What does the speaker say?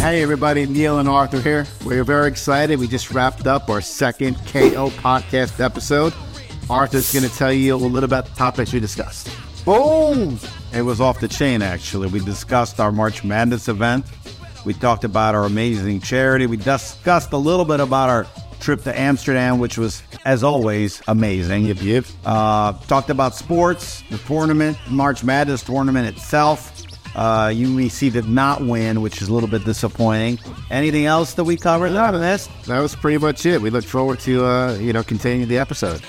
Hey, everybody, Neil and Arthur here. We're very excited. We just wrapped up our second KO podcast episode. Arthur's going to tell you a little about the topics we discussed. Boom! It was off the chain, actually. We discussed our March Madness event. We talked about our amazing charity. We discussed a little bit about our trip to Amsterdam, which was, as always, amazing. Yep, yep. Uh, talked about sports, the tournament, March Madness tournament itself. Uh, UEC did not win, which is a little bit disappointing. Anything else that we covered? No, that's, that was pretty much it. We look forward to, uh, you know, continuing the episode.